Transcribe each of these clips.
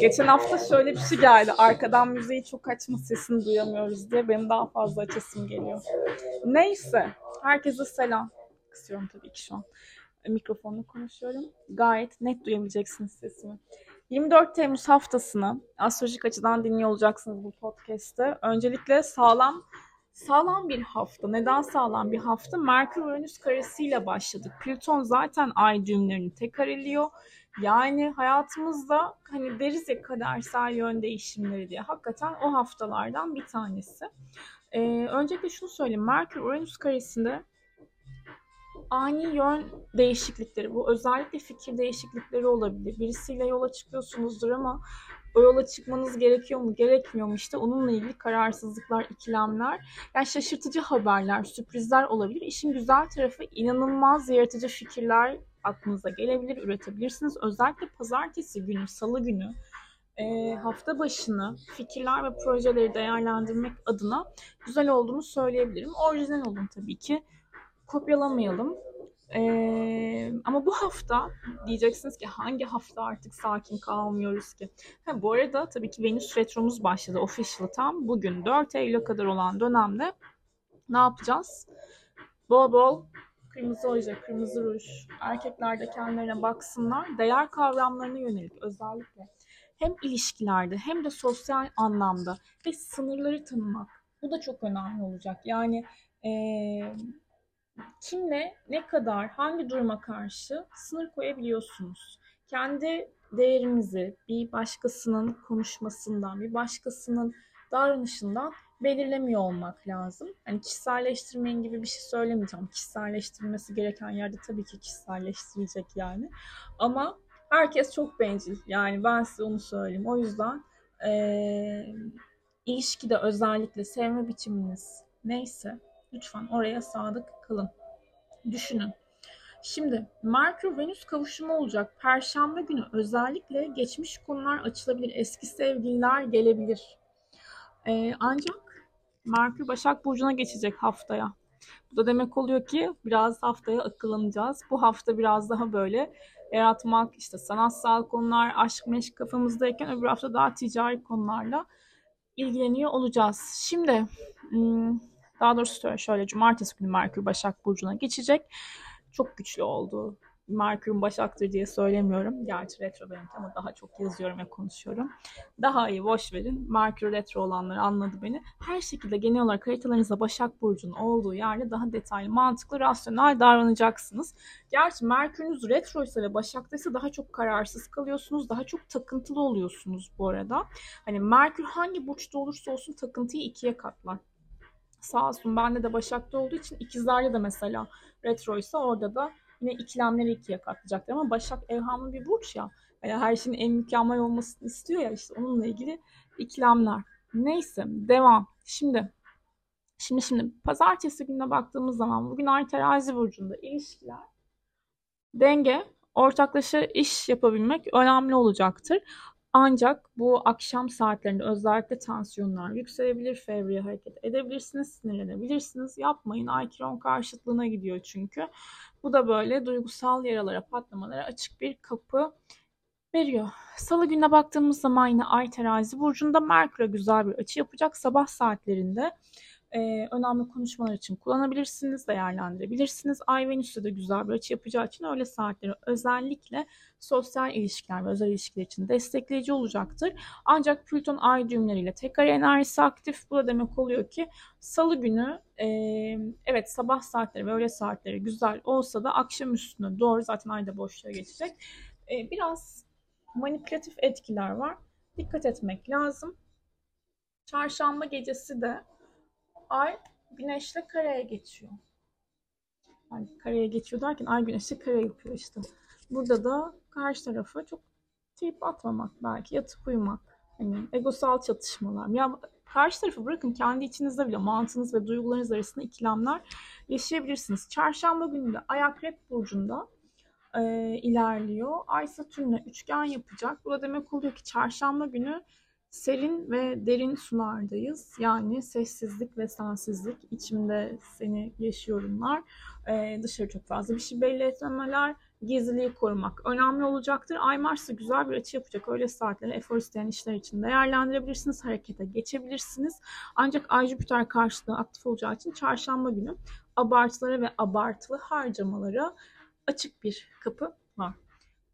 Geçen hafta şöyle bir şey geldi. Arkadan müziği çok açma sesini duyamıyoruz diye benim daha fazla açasım geliyor. Neyse. Herkese selam. Kısıyorum tabii ki şu an. Mikrofonla konuşuyorum. Gayet net duyabileceksiniz sesimi. 24 Temmuz haftasını astrolojik açıdan dinliyor olacaksınız bu podcast'te. Öncelikle sağlam sağlam bir hafta. Neden sağlam bir hafta? Merkür Venüs karesiyle başladık. Plüton zaten ay düğümlerini tek kareliyor. Yani hayatımızda hani deriz ya kadersel yön değişimleri diye. Hakikaten o haftalardan bir tanesi. Ee, öncelikle şunu söyleyeyim. Merkür Uranüs karesinde ani yön değişiklikleri, bu özellikle fikir değişiklikleri olabilir. Birisiyle yola çıkıyorsunuzdur ama o yola çıkmanız gerekiyor mu, gerekmiyor mu işte onunla ilgili kararsızlıklar, ikilemler, yani şaşırtıcı haberler, sürprizler olabilir. İşin güzel tarafı inanılmaz yaratıcı fikirler aklınıza gelebilir, üretebilirsiniz. Özellikle pazartesi günü, salı günü e, hafta başını fikirler ve projeleri değerlendirmek adına güzel olduğunu söyleyebilirim. Orijinal olun tabii ki. Kopyalamayalım. Ee, ama bu hafta diyeceksiniz ki hangi hafta artık sakin kalmıyoruz ki? Ha, bu arada tabii ki Venüs retromuz başladı official tam bugün 4 Eylül'e kadar olan dönemde ne yapacağız? Bol bol kırmızı oje, kırmızı ruj, erkekler de kendilerine baksınlar. Değer kavramlarına yönelik özellikle hem ilişkilerde hem de sosyal anlamda ve sınırları tanımak. Bu da çok önemli olacak. Yani ee, kimle ne kadar hangi duruma karşı sınır koyabiliyorsunuz. Kendi değerimizi bir başkasının konuşmasından, bir başkasının davranışından belirlemiyor olmak lazım. Hani kişiselleştirmeyin gibi bir şey söylemeyeceğim. Kişiselleştirilmesi gereken yerde tabii ki kişiselleştirilecek yani. Ama herkes çok bencil. Yani ben size onu söyleyeyim. O yüzden ee, ilişkide özellikle sevme biçiminiz neyse lütfen oraya sadık kalın. Düşünün. Şimdi Merkür Venüs kavuşumu olacak. Perşembe günü özellikle geçmiş konular açılabilir. Eski sevgililer gelebilir. Ee, ancak Merkür Başak Burcu'na geçecek haftaya. Bu da demek oluyor ki biraz haftaya akıllanacağız. Bu hafta biraz daha böyle yaratmak, işte sanatsal konular, aşk meşk kafamızdayken öbür hafta daha ticari konularla ilgileniyor olacağız. Şimdi hmm, daha doğrusu şöyle cumartesi günü Merkür Başak Burcu'na geçecek. Çok güçlü oldu. Merkür'ün Başak'tır diye söylemiyorum. Gerçi retro benimki ama daha çok yazıyorum ve konuşuyorum. Daha iyi boş verin. Merkür retro olanları anladı beni. Her şekilde genel olarak haritalarınızda Başak Burcu'nun olduğu yerde daha detaylı, mantıklı, rasyonel davranacaksınız. Gerçi Merkür'ünüz retroysa ve Başak'taysa daha çok kararsız kalıyorsunuz. Daha çok takıntılı oluyorsunuz bu arada. Hani Merkür hangi burçta olursa olsun takıntıyı ikiye katlar sağ olsun bende de Başak'ta olduğu için ikizlerde de mesela retroysa orada da yine ikilemleri ikiye katlayacaktır. Ama Başak evhamlı bir burç ya. Yani her şeyin en mükemmel olmasını istiyor ya işte onunla ilgili ikilemler. Neyse devam. Şimdi şimdi şimdi pazartesi gününe baktığımız zaman bugün Ay terazi burcunda ilişkiler denge ortaklaşa iş yapabilmek önemli olacaktır. Ancak bu akşam saatlerinde özellikle tansiyonlar yükselebilir, fevriye hareket edebilirsiniz, sinirlenebilirsiniz. Yapmayın, Aykiron karşıtlığına gidiyor çünkü. Bu da böyle duygusal yaralara, patlamalara açık bir kapı veriyor. Salı gününe baktığımız zaman yine Ay terazi burcunda Merkür'e güzel bir açı yapacak. Sabah saatlerinde e, önemli konuşmalar için kullanabilirsiniz, değerlendirebilirsiniz. Ay Venüs'te de güzel bir açı yapacağı için öyle saatleri özellikle sosyal ilişkiler ve özel ilişkiler için destekleyici olacaktır. Ancak Plüton ay düğümleriyle tekrar enerjisi aktif. Bu da demek oluyor ki salı günü e, evet sabah saatleri ve öğle saatleri güzel olsa da akşam üstüne doğru zaten ayda boşluğa geçecek. E, biraz manipülatif etkiler var. Dikkat etmek lazım. Çarşamba gecesi de Ay güneşle kareye geçiyor. Yani kareye geçiyor derken ay güneşle kare yapıyor işte. Burada da karşı tarafa çok trip atmamak belki yatıp uyumak. Hani egosal çatışmalar. Ya karşı tarafı bırakın kendi içinizde bile mantığınız ve duygularınız arasında ikilemler yaşayabilirsiniz. Çarşamba günü de Ay Akrep Burcu'nda e, ilerliyor. Ay Satürn'le üçgen yapacak. Bu da demek oluyor ki çarşamba günü Serin ve derin sulardayız. Yani sessizlik ve sensizlik. İçimde seni yaşıyorumlar. Ee, dışarı çok fazla bir şey belli etmemeler. Gizliliği korumak önemli olacaktır. Ay Mars'ta güzel bir açı yapacak. Öyle saatleri efor isteyen işler için değerlendirebilirsiniz. Harekete geçebilirsiniz. Ancak Ay Jüpiter karşılığı aktif olacağı için çarşamba günü abartılara ve abartılı harcamalara açık bir kapı var.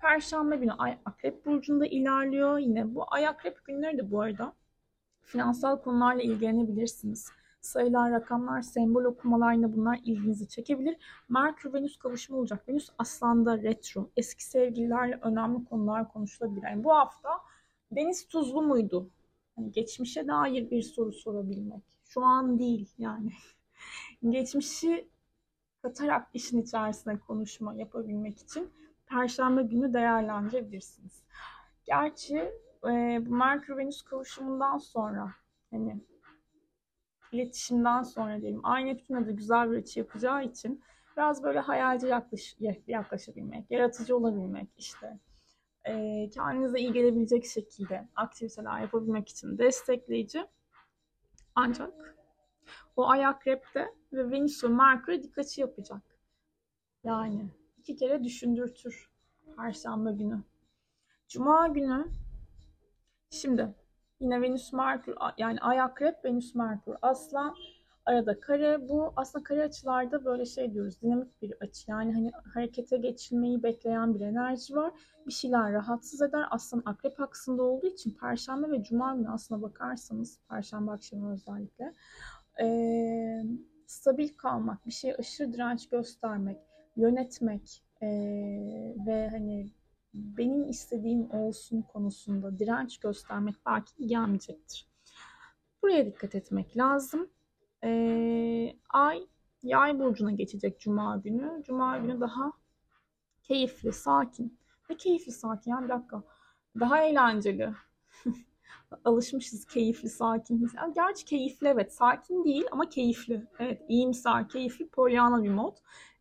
Perşembe günü Ay Akrep Burcu'nda ilerliyor. Yine bu Ay Akrep günleri de bu arada finansal konularla ilgilenebilirsiniz. Sayılar, rakamlar, sembol okumalarla bunlar ilginizi çekebilir. Merkür Venüs kavuşumu olacak. Venüs Aslan'da retro. Eski sevgililerle önemli konular konuşulabilir. Yani bu hafta deniz tuzlu muydu? Yani geçmişe dair bir soru sorabilmek. Şu an değil yani. Geçmişi katarak işin içerisine konuşma yapabilmek için Perşembe günü değerlendirebilirsiniz. Gerçi e, Merkür Venüs kavuşumundan sonra hani iletişimden sonra diyelim Ay Neptün'e de güzel bir açı yapacağı için biraz böyle hayalci yaklaş, yaklaşabilmek, yaratıcı olabilmek işte e, kendinize iyi gelebilecek şekilde aktiviteler yapabilmek için destekleyici. Ancak o ay akrepte ve Venüs ve Merkür dikkatçi yapacak. Yani iki kere düşündürtür Perşembe günü. Cuma günü şimdi yine Venüs Merkür yani Ay Akrep Venüs Merkür Aslan arada kare. Bu aslında kare açılarda böyle şey diyoruz dinamik bir açı. Yani hani harekete geçilmeyi bekleyen bir enerji var. Bir şeyler rahatsız eder. Aslan akrep aksında olduğu için perşembe ve cuma günü aslına bakarsanız perşembe akşamı özellikle ee, stabil kalmak bir şeye aşırı direnç göstermek yönetmek e, ve hani benim istediğim olsun konusunda direnç göstermek belki gelmeyecektir. Buraya dikkat etmek lazım. E, ay yay burcuna geçecek cuma günü. Cuma günü daha keyifli, sakin. Ve keyifli sakin ya bir dakika. Daha eğlenceli. Alışmışız keyifli, sakin. Yani gerçi keyifli evet. Sakin değil ama keyifli. Evet iyimser, keyifli, polyana bir mod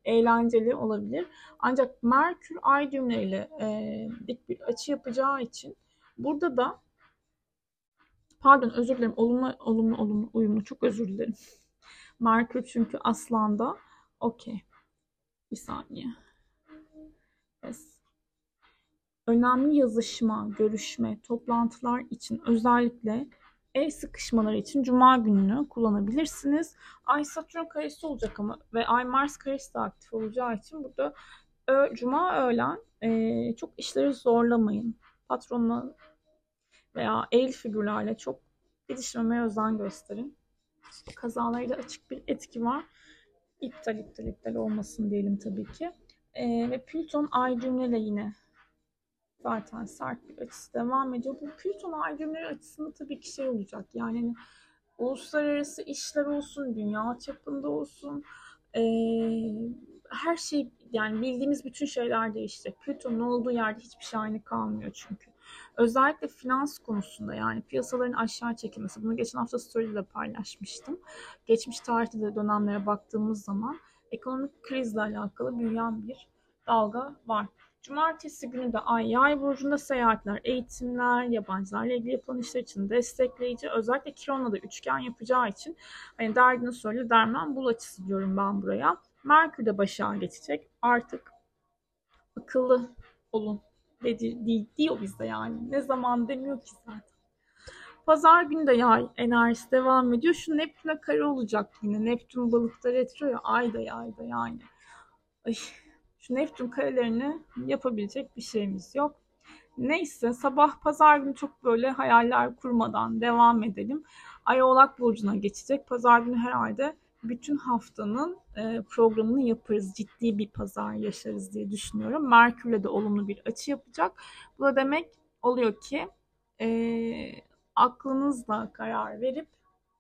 eğlenceli olabilir. Ancak Merkür ay düğümleriyle e, dik bir açı yapacağı için burada da pardon özür dilerim olumlu olumlu olumlu uyumlu çok özür dilerim. Merkür çünkü aslanda okey. Bir saniye. Yes. Önemli yazışma, görüşme, toplantılar için özellikle el sıkışmaları için cuma gününü kullanabilirsiniz. Ay Satürn karesi olacak ama ve Ay Mars karesi de aktif olacağı için burada ö, cuma öğlen e, çok işleri zorlamayın. Patronla veya el figürlerle çok gidişmemeye özen gösterin. Kazalarda açık bir etki var. İptal iptal iptal olmasın diyelim tabii ki. E, ve Plüton ay cümleyle yine zaten sert bir açısı devam ediyor. Bu Plüton ay düğümleri açısında tabii ki şey olacak. Yani hani, uluslararası işler olsun, dünya çapında olsun. Ee, her şey yani bildiğimiz bütün şeyler değişecek. Plüton'un olduğu yerde hiçbir şey aynı kalmıyor çünkü. Özellikle finans konusunda yani piyasaların aşağı çekilmesi. Bunu geçen hafta story'de paylaşmıştım. Geçmiş tarihte de dönemlere baktığımız zaman ekonomik krizle alakalı büyüyen bir dalga var. Cumartesi günü de Ay Yay burcunda seyahatler, eğitimler, yabancılarla ilgili yapılan işler için destekleyici. Özellikle Kiron'la da üçgen yapacağı için hani derdini söyle derman bul açısı diyorum ben buraya. Merkür de başa geçecek. Artık akıllı olun dedi, diyor bizde yani. Ne zaman demiyor ki zaten. Pazar günü de yay enerjisi devam ediyor. Şu Neptün'e kare olacak yine. Neptün balıkta retro ya ay da yay da yani. Ay şu Neptün karelerini yapabilecek bir şeyimiz yok. Neyse sabah pazar günü çok böyle hayaller kurmadan devam edelim. Ay Oğlak Burcu'na geçecek. Pazar günü herhalde bütün haftanın e, programını yaparız. Ciddi bir pazar yaşarız diye düşünüyorum. Merkür'le de olumlu bir açı yapacak. Bu da demek oluyor ki e, aklınızla karar verip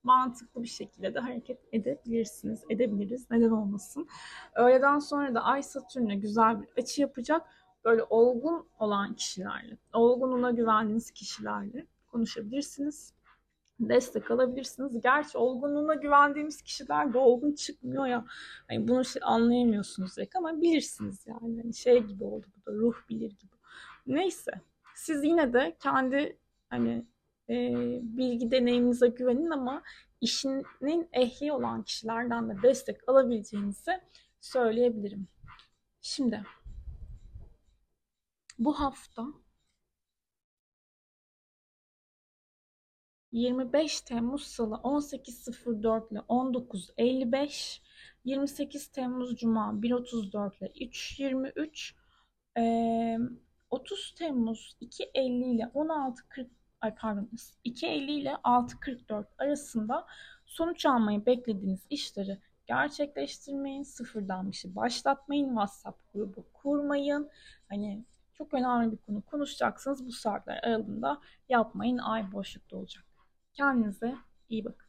mantıklı bir şekilde de hareket edebilirsiniz. Edebiliriz. Neden olmasın. Öğleden sonra da Ay Satürn'e güzel bir açı yapacak. Böyle olgun olan kişilerle, olgunluğuna güvendiğiniz kişilerle konuşabilirsiniz. Destek alabilirsiniz. Gerçi olgunluğuna güvendiğimiz kişiler de olgun çıkmıyor ya. Hani bunu şey anlayamıyorsunuz direkt ama bilirsiniz yani. Hani şey gibi oldu bu da ruh bilir gibi. Neyse. Siz yine de kendi hani e, bilgi deneyiminize güvenin ama işinin ehli olan kişilerden de destek alabileceğinizi söyleyebilirim. Şimdi bu hafta 25 Temmuz Salı 18.04 ile 19.55 28 Temmuz Cuma 1.34 ile 3.23 30 Temmuz 2.50 ile 16.40 ay pardon 2.50 ile 6.44 arasında sonuç almayı beklediğiniz işleri gerçekleştirmeyin. Sıfırdan bir şey başlatmayın. WhatsApp grubu kurmayın. Hani çok önemli bir konu konuşacaksınız. Bu saatler aralığında yapmayın. Ay boşlukta olacak. Kendinize iyi bakın.